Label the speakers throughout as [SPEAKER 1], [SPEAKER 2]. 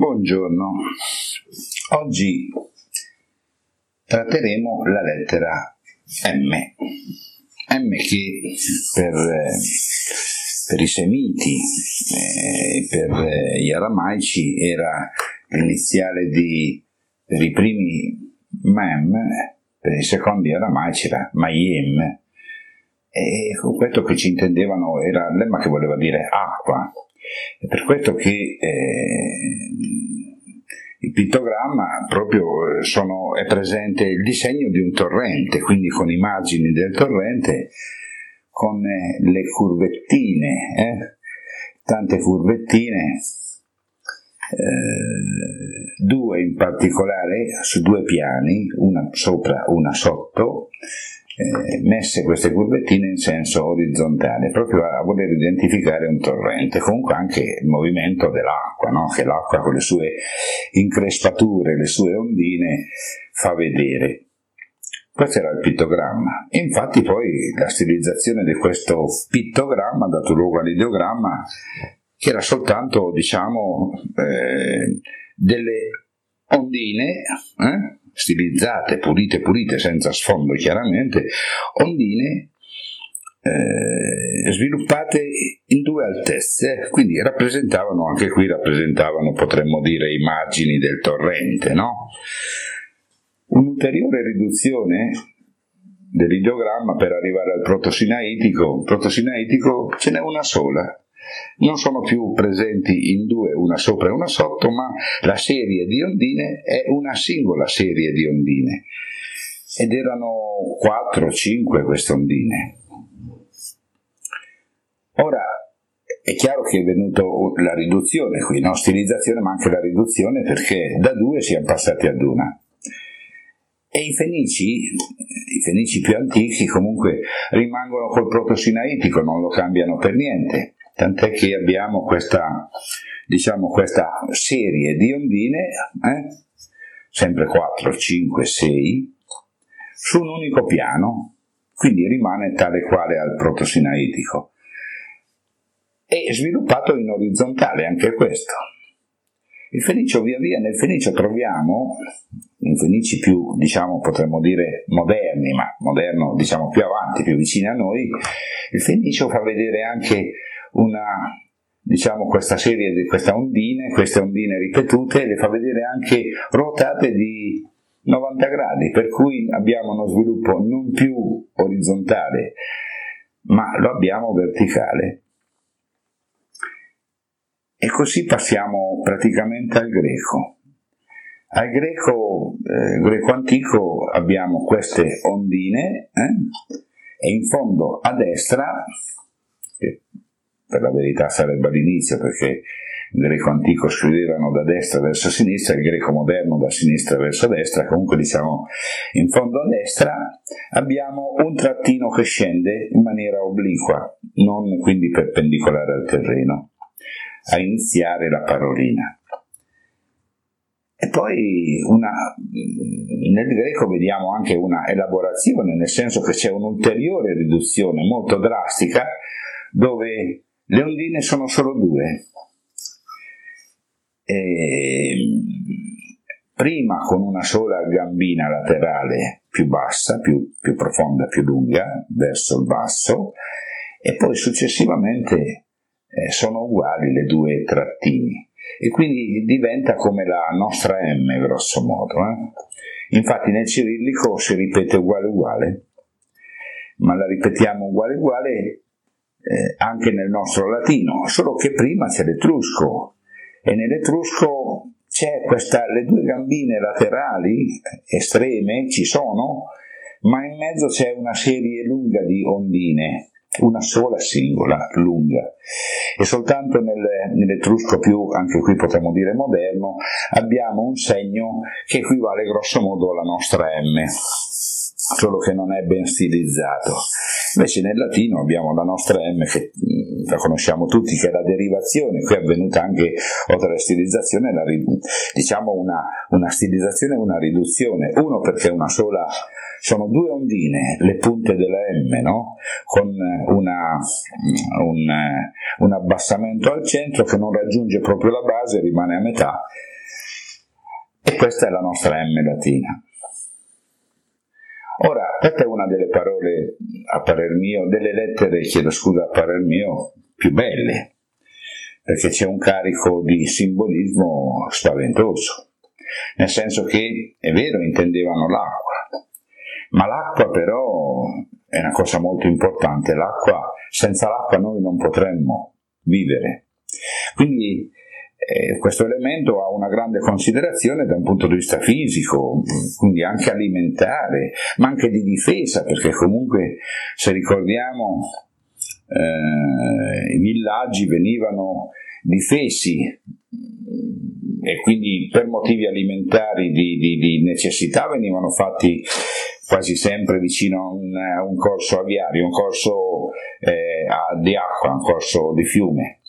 [SPEAKER 1] Buongiorno, oggi tratteremo la lettera M, M che per, per i semiti e eh, per eh, gli aramaici era l'iniziale di, per i primi Mem, per i secondi aramaici era Mayem, e questo che ci intendevano era l'emma che voleva dire acqua, è per questo che eh, il pittogramma eh, sono, è presente il disegno di un torrente, quindi con immagini del torrente, con eh, le curvettine, eh? tante curvettine, eh, due in particolare su due piani, una sopra, una sotto, eh, messe queste curvettine in senso orizzontale, proprio a voler identificare un torrente, comunque anche il movimento dell'acqua, no? che l'acqua con le sue increspature, le sue ondine fa vedere. Questo era il pittogramma. Infatti poi la stilizzazione di questo pittogramma ha dato luogo all'ideogramma che era soltanto, diciamo, eh, delle ondine, eh? Stilizzate, pulite, pulite, senza sfondo chiaramente, ondine eh, sviluppate in due altezze, quindi rappresentavano, anche qui rappresentavano, potremmo dire, i margini del torrente, no? Un'ulteriore riduzione dell'ideogramma per arrivare al protosinaitico, protosinaitico ce n'è una sola, non sono più presenti in due, una sopra e una sotto, ma la serie di ondine è una singola serie di ondine. Ed erano 4 o 5 queste ondine. Ora, è chiaro che è venuta la riduzione qui, no? stilizzazione ma anche la riduzione perché da due siamo passati ad una. E i fenici, i fenici più antichi comunque rimangono col proto-sinaitico, non lo cambiano per niente tant'è che abbiamo questa, diciamo, questa serie di ondine, eh? sempre 4, 5, 6, su un unico piano, quindi rimane tale quale al protosinaitico. E sviluppato in orizzontale anche questo. Il fenicio via via, nel fenicio troviamo, in fenici più, diciamo, potremmo dire moderni, ma moderno, diciamo, più avanti, più vicini a noi, il fenicio fa vedere anche una, diciamo, questa serie di queste ondine, queste ondine ripetute, le fa vedere anche ruotate di 90 gradi, per cui abbiamo uno sviluppo non più orizzontale, ma lo abbiamo verticale. E così passiamo praticamente al greco. Al greco, eh, greco antico abbiamo queste ondine eh, e in fondo a destra, che per la verità sarebbe all'inizio perché il greco antico scrivevano da destra verso sinistra, il greco moderno da sinistra verso destra, comunque diciamo in fondo a destra abbiamo un trattino che scende in maniera obliqua, non quindi perpendicolare al terreno, a iniziare la parolina. E poi una, nel greco vediamo anche una elaborazione, nel senso che c'è un'ulteriore riduzione molto drastica dove le ondine sono solo due. E prima con una sola gambina laterale più bassa, più, più, profonda, più lunga, verso il basso, e poi successivamente eh, sono uguali le due trattini. E quindi diventa come la nostra M, grosso modo. Eh? Infatti nel cirillico si ripete uguale uguale, ma la ripetiamo uguale uguale eh, anche nel nostro latino, solo che prima c'è l'etrusco e nell'etrusco c'è questa, le due gambine laterali estreme ci sono, ma in mezzo c'è una serie lunga di ondine, una sola singola lunga. E soltanto nel, nell'etrusco più, anche qui potremmo dire moderno, abbiamo un segno che equivale grosso modo alla nostra M, solo che non è ben stilizzato. Invece nel latino abbiamo la nostra M che mm, la conosciamo tutti, che è la derivazione, qui è avvenuta anche oltre alla stilizzazione, la, diciamo una, una stilizzazione e una riduzione. Uno perché una sola sono due ondine, le punte della M, no? con una, un, un, abbassamento al centro che non raggiunge proprio la base, rimane a metà E questa è la nostra M latina. Ora, questa è una delle parole, a parer mio, delle lettere, chiedo scusa, a parer mio, più belle, perché c'è un carico di simbolismo spaventoso, nel senso che, è vero, intendevano l'acqua, ma l'acqua però è una cosa molto importante, l'acqua, senza l'acqua noi non potremmo vivere. Quindi eh, questo elemento ha una grande considerazione da un punto di vista fisico, quindi anche alimentare, ma anche di difesa, perché comunque se ricordiamo eh, i villaggi venivano difesi e quindi per motivi alimentari di, di, di necessità venivano fatti quasi sempre vicino a un, a un corso aviario, un corso eh, di acqua, un corso di fiume.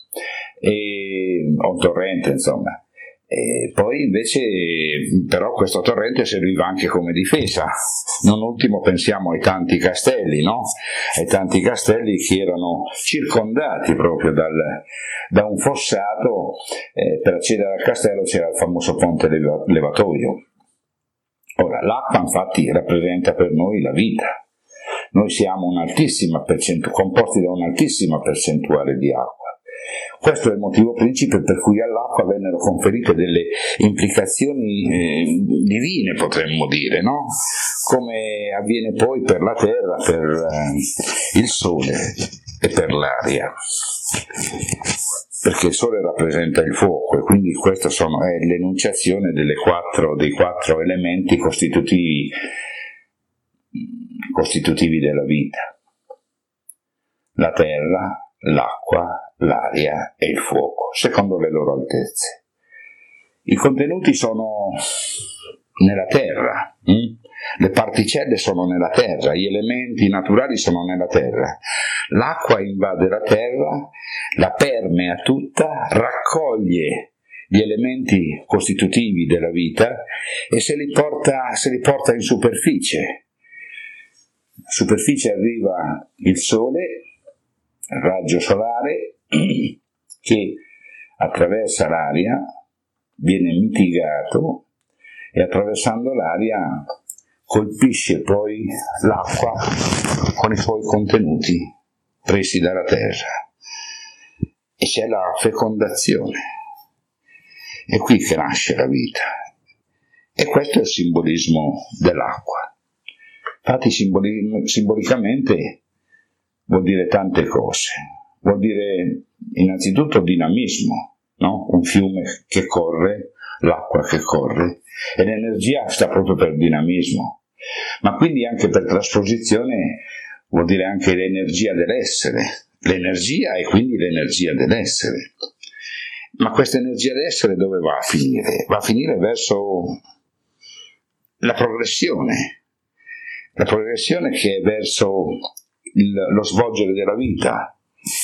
[SPEAKER 1] E, un torrente insomma. E poi invece però questo torrente serviva anche come difesa. Non ultimo pensiamo ai tanti castelli, no? ai tanti castelli che erano circondati proprio dal, da un fossato, eh, per accedere al castello c'era il famoso ponte levatoio. Ora, l'acqua infatti rappresenta per noi la vita. Noi siamo composti da un'altissima percentuale di acqua questo è il motivo principe per cui all'acqua vennero conferite delle implicazioni eh, divine, potremmo dire, no? come avviene poi per la terra, per eh, il sole e per l'aria. Perché il sole rappresenta il fuoco e quindi questa è l'enunciazione quattro, dei quattro elementi costitutivi, costitutivi della vita. La terra, l'acqua, l'aria e il fuoco, secondo le loro altezze. I contenuti sono nella terra, hm? le particelle sono nella terra, gli elementi naturali sono nella terra. L'acqua invade la terra, la permea tutta, raccoglie gli elementi costitutivi della vita e se li porta, se li porta in superficie. In superficie arriva il sole raggio solare che attraversa l'aria, viene mitigato e attraversando l'aria colpisce poi l'acqua con i suoi contenuti presi dalla terra e c'è la fecondazione. È qui che nasce la vita. E questo è il simbolismo dell'acqua. Infatti simboli- simbolicamente vuol dire tante cose. Vuol dire innanzitutto dinamismo, no? un fiume che corre, l'acqua che corre, e l'energia sta proprio per dinamismo, ma quindi anche per trasposizione vuol dire anche l'energia dell'essere, l'energia e quindi l'energia dell'essere. Ma questa energia dell'essere dove va a finire? Va a finire verso la progressione, la progressione che è verso il, lo svolgere della vita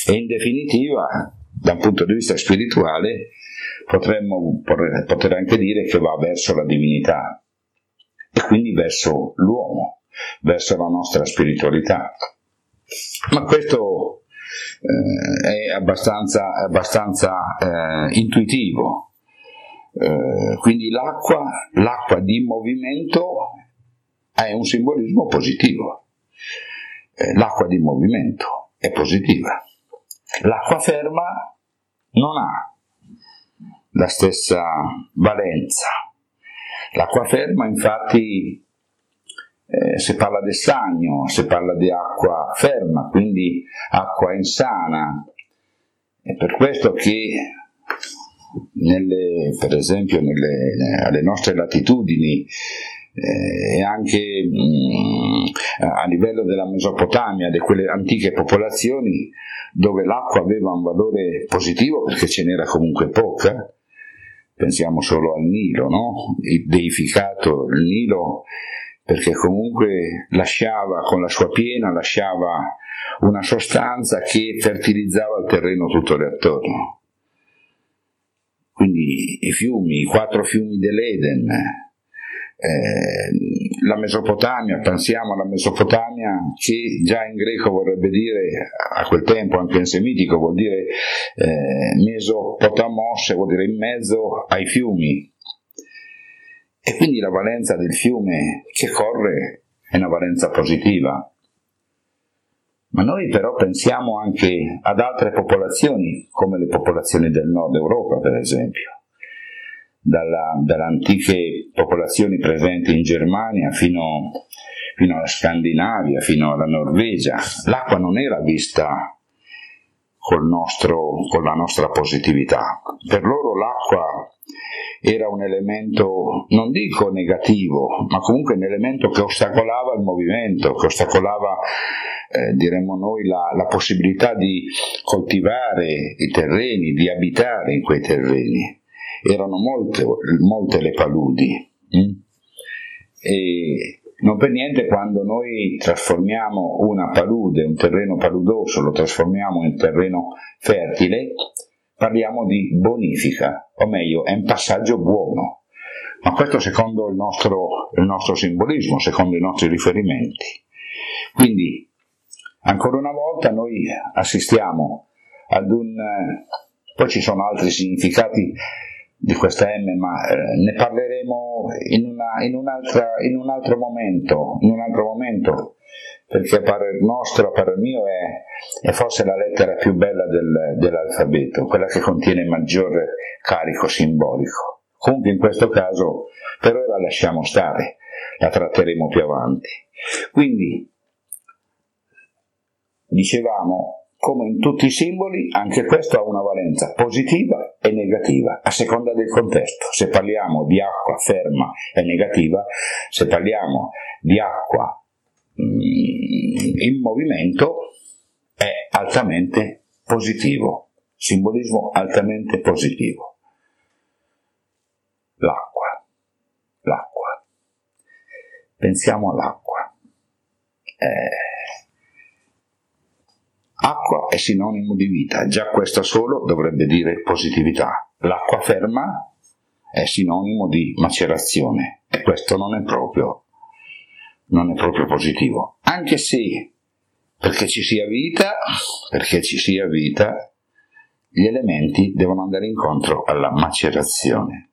[SPEAKER 1] e in definitiva da un punto di vista spirituale potremmo poter anche dire che va verso la divinità e quindi verso l'uomo, verso la nostra spiritualità. Ma questo eh, è abbastanza, abbastanza eh, intuitivo. Eh, quindi l'acqua, l'acqua di movimento è un simbolismo positivo eh, l'acqua di movimento è positiva. L'acqua ferma non ha la stessa valenza. L'acqua ferma infatti eh, si parla di stagno, si parla di acqua ferma, quindi acqua insana. È per questo che nelle, per esempio nelle, alle nostre latitudini e anche mh, a livello della Mesopotamia, di quelle antiche popolazioni dove l'acqua aveva un valore positivo perché ce n'era comunque poca, pensiamo solo al Nilo, no? deificato il Nilo perché comunque lasciava con la sua piena lasciava una sostanza che fertilizzava il terreno tutto attorno. Quindi i fiumi, i quattro fiumi dell'Eden, eh, la Mesopotamia, pensiamo alla Mesopotamia che già in greco vorrebbe dire, a quel tempo anche in semitico vuol dire eh, Mesopotamos, vuol dire in mezzo ai fiumi. E quindi la valenza del fiume che corre è una valenza positiva. Ma noi però pensiamo anche ad altre popolazioni, come le popolazioni del nord Europa, per esempio. Dalla, dalle antiche popolazioni presenti in Germania fino, fino alla Scandinavia, fino alla Norvegia, l'acqua non era vista nostro, con la nostra positività. Per loro l'acqua era un elemento, non dico negativo, ma comunque un elemento che ostacolava il movimento, che ostacolava, eh, diremmo noi, la, la, possibilità di coltivare i terreni, di abitare in quei terreni. Erano molte, molte le paludi. Hm? E non per niente quando noi trasformiamo una palude, un terreno paludoso, lo trasformiamo in terreno fertile, parliamo di bonifica, o meglio, è un passaggio buono. Ma questo secondo il nostro, il nostro simbolismo, secondo i nostri riferimenti. Quindi, ancora una volta, noi assistiamo ad un... poi ci sono altri significati di questa M, ma eh, ne parleremo in, una, in, in, un altro momento, in un altro momento, perché per il nostro, per il mio è, è forse la lettera più bella del, dell'alfabeto, quella che contiene maggiore carico simbolico. Comunque in questo caso per ora lasciamo stare, la tratteremo più avanti. Quindi dicevamo come in tutti i simboli, anche questo ha una valenza positiva e negativa, a seconda del contesto. Se parliamo di acqua ferma è negativa, se parliamo di acqua mm, in movimento è altamente positivo, simbolismo altamente positivo. L'acqua, l'acqua. Pensiamo all'acqua. Eh, Acqua è sinonimo di vita, già questo solo dovrebbe dire positività. L'acqua ferma è sinonimo di macerazione e questo non è proprio, non è proprio positivo. Anche se perché ci sia vita, perché ci sia vita, gli elementi devono andare incontro alla macerazione.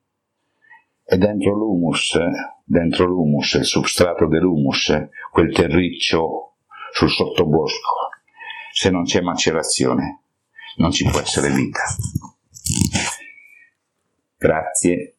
[SPEAKER 1] E dentro l'humus, dentro l'humus, il substrato dell'humus, quel terriccio sul sottobosco, se non c'è macerazione non ci può essere vita. Grazie.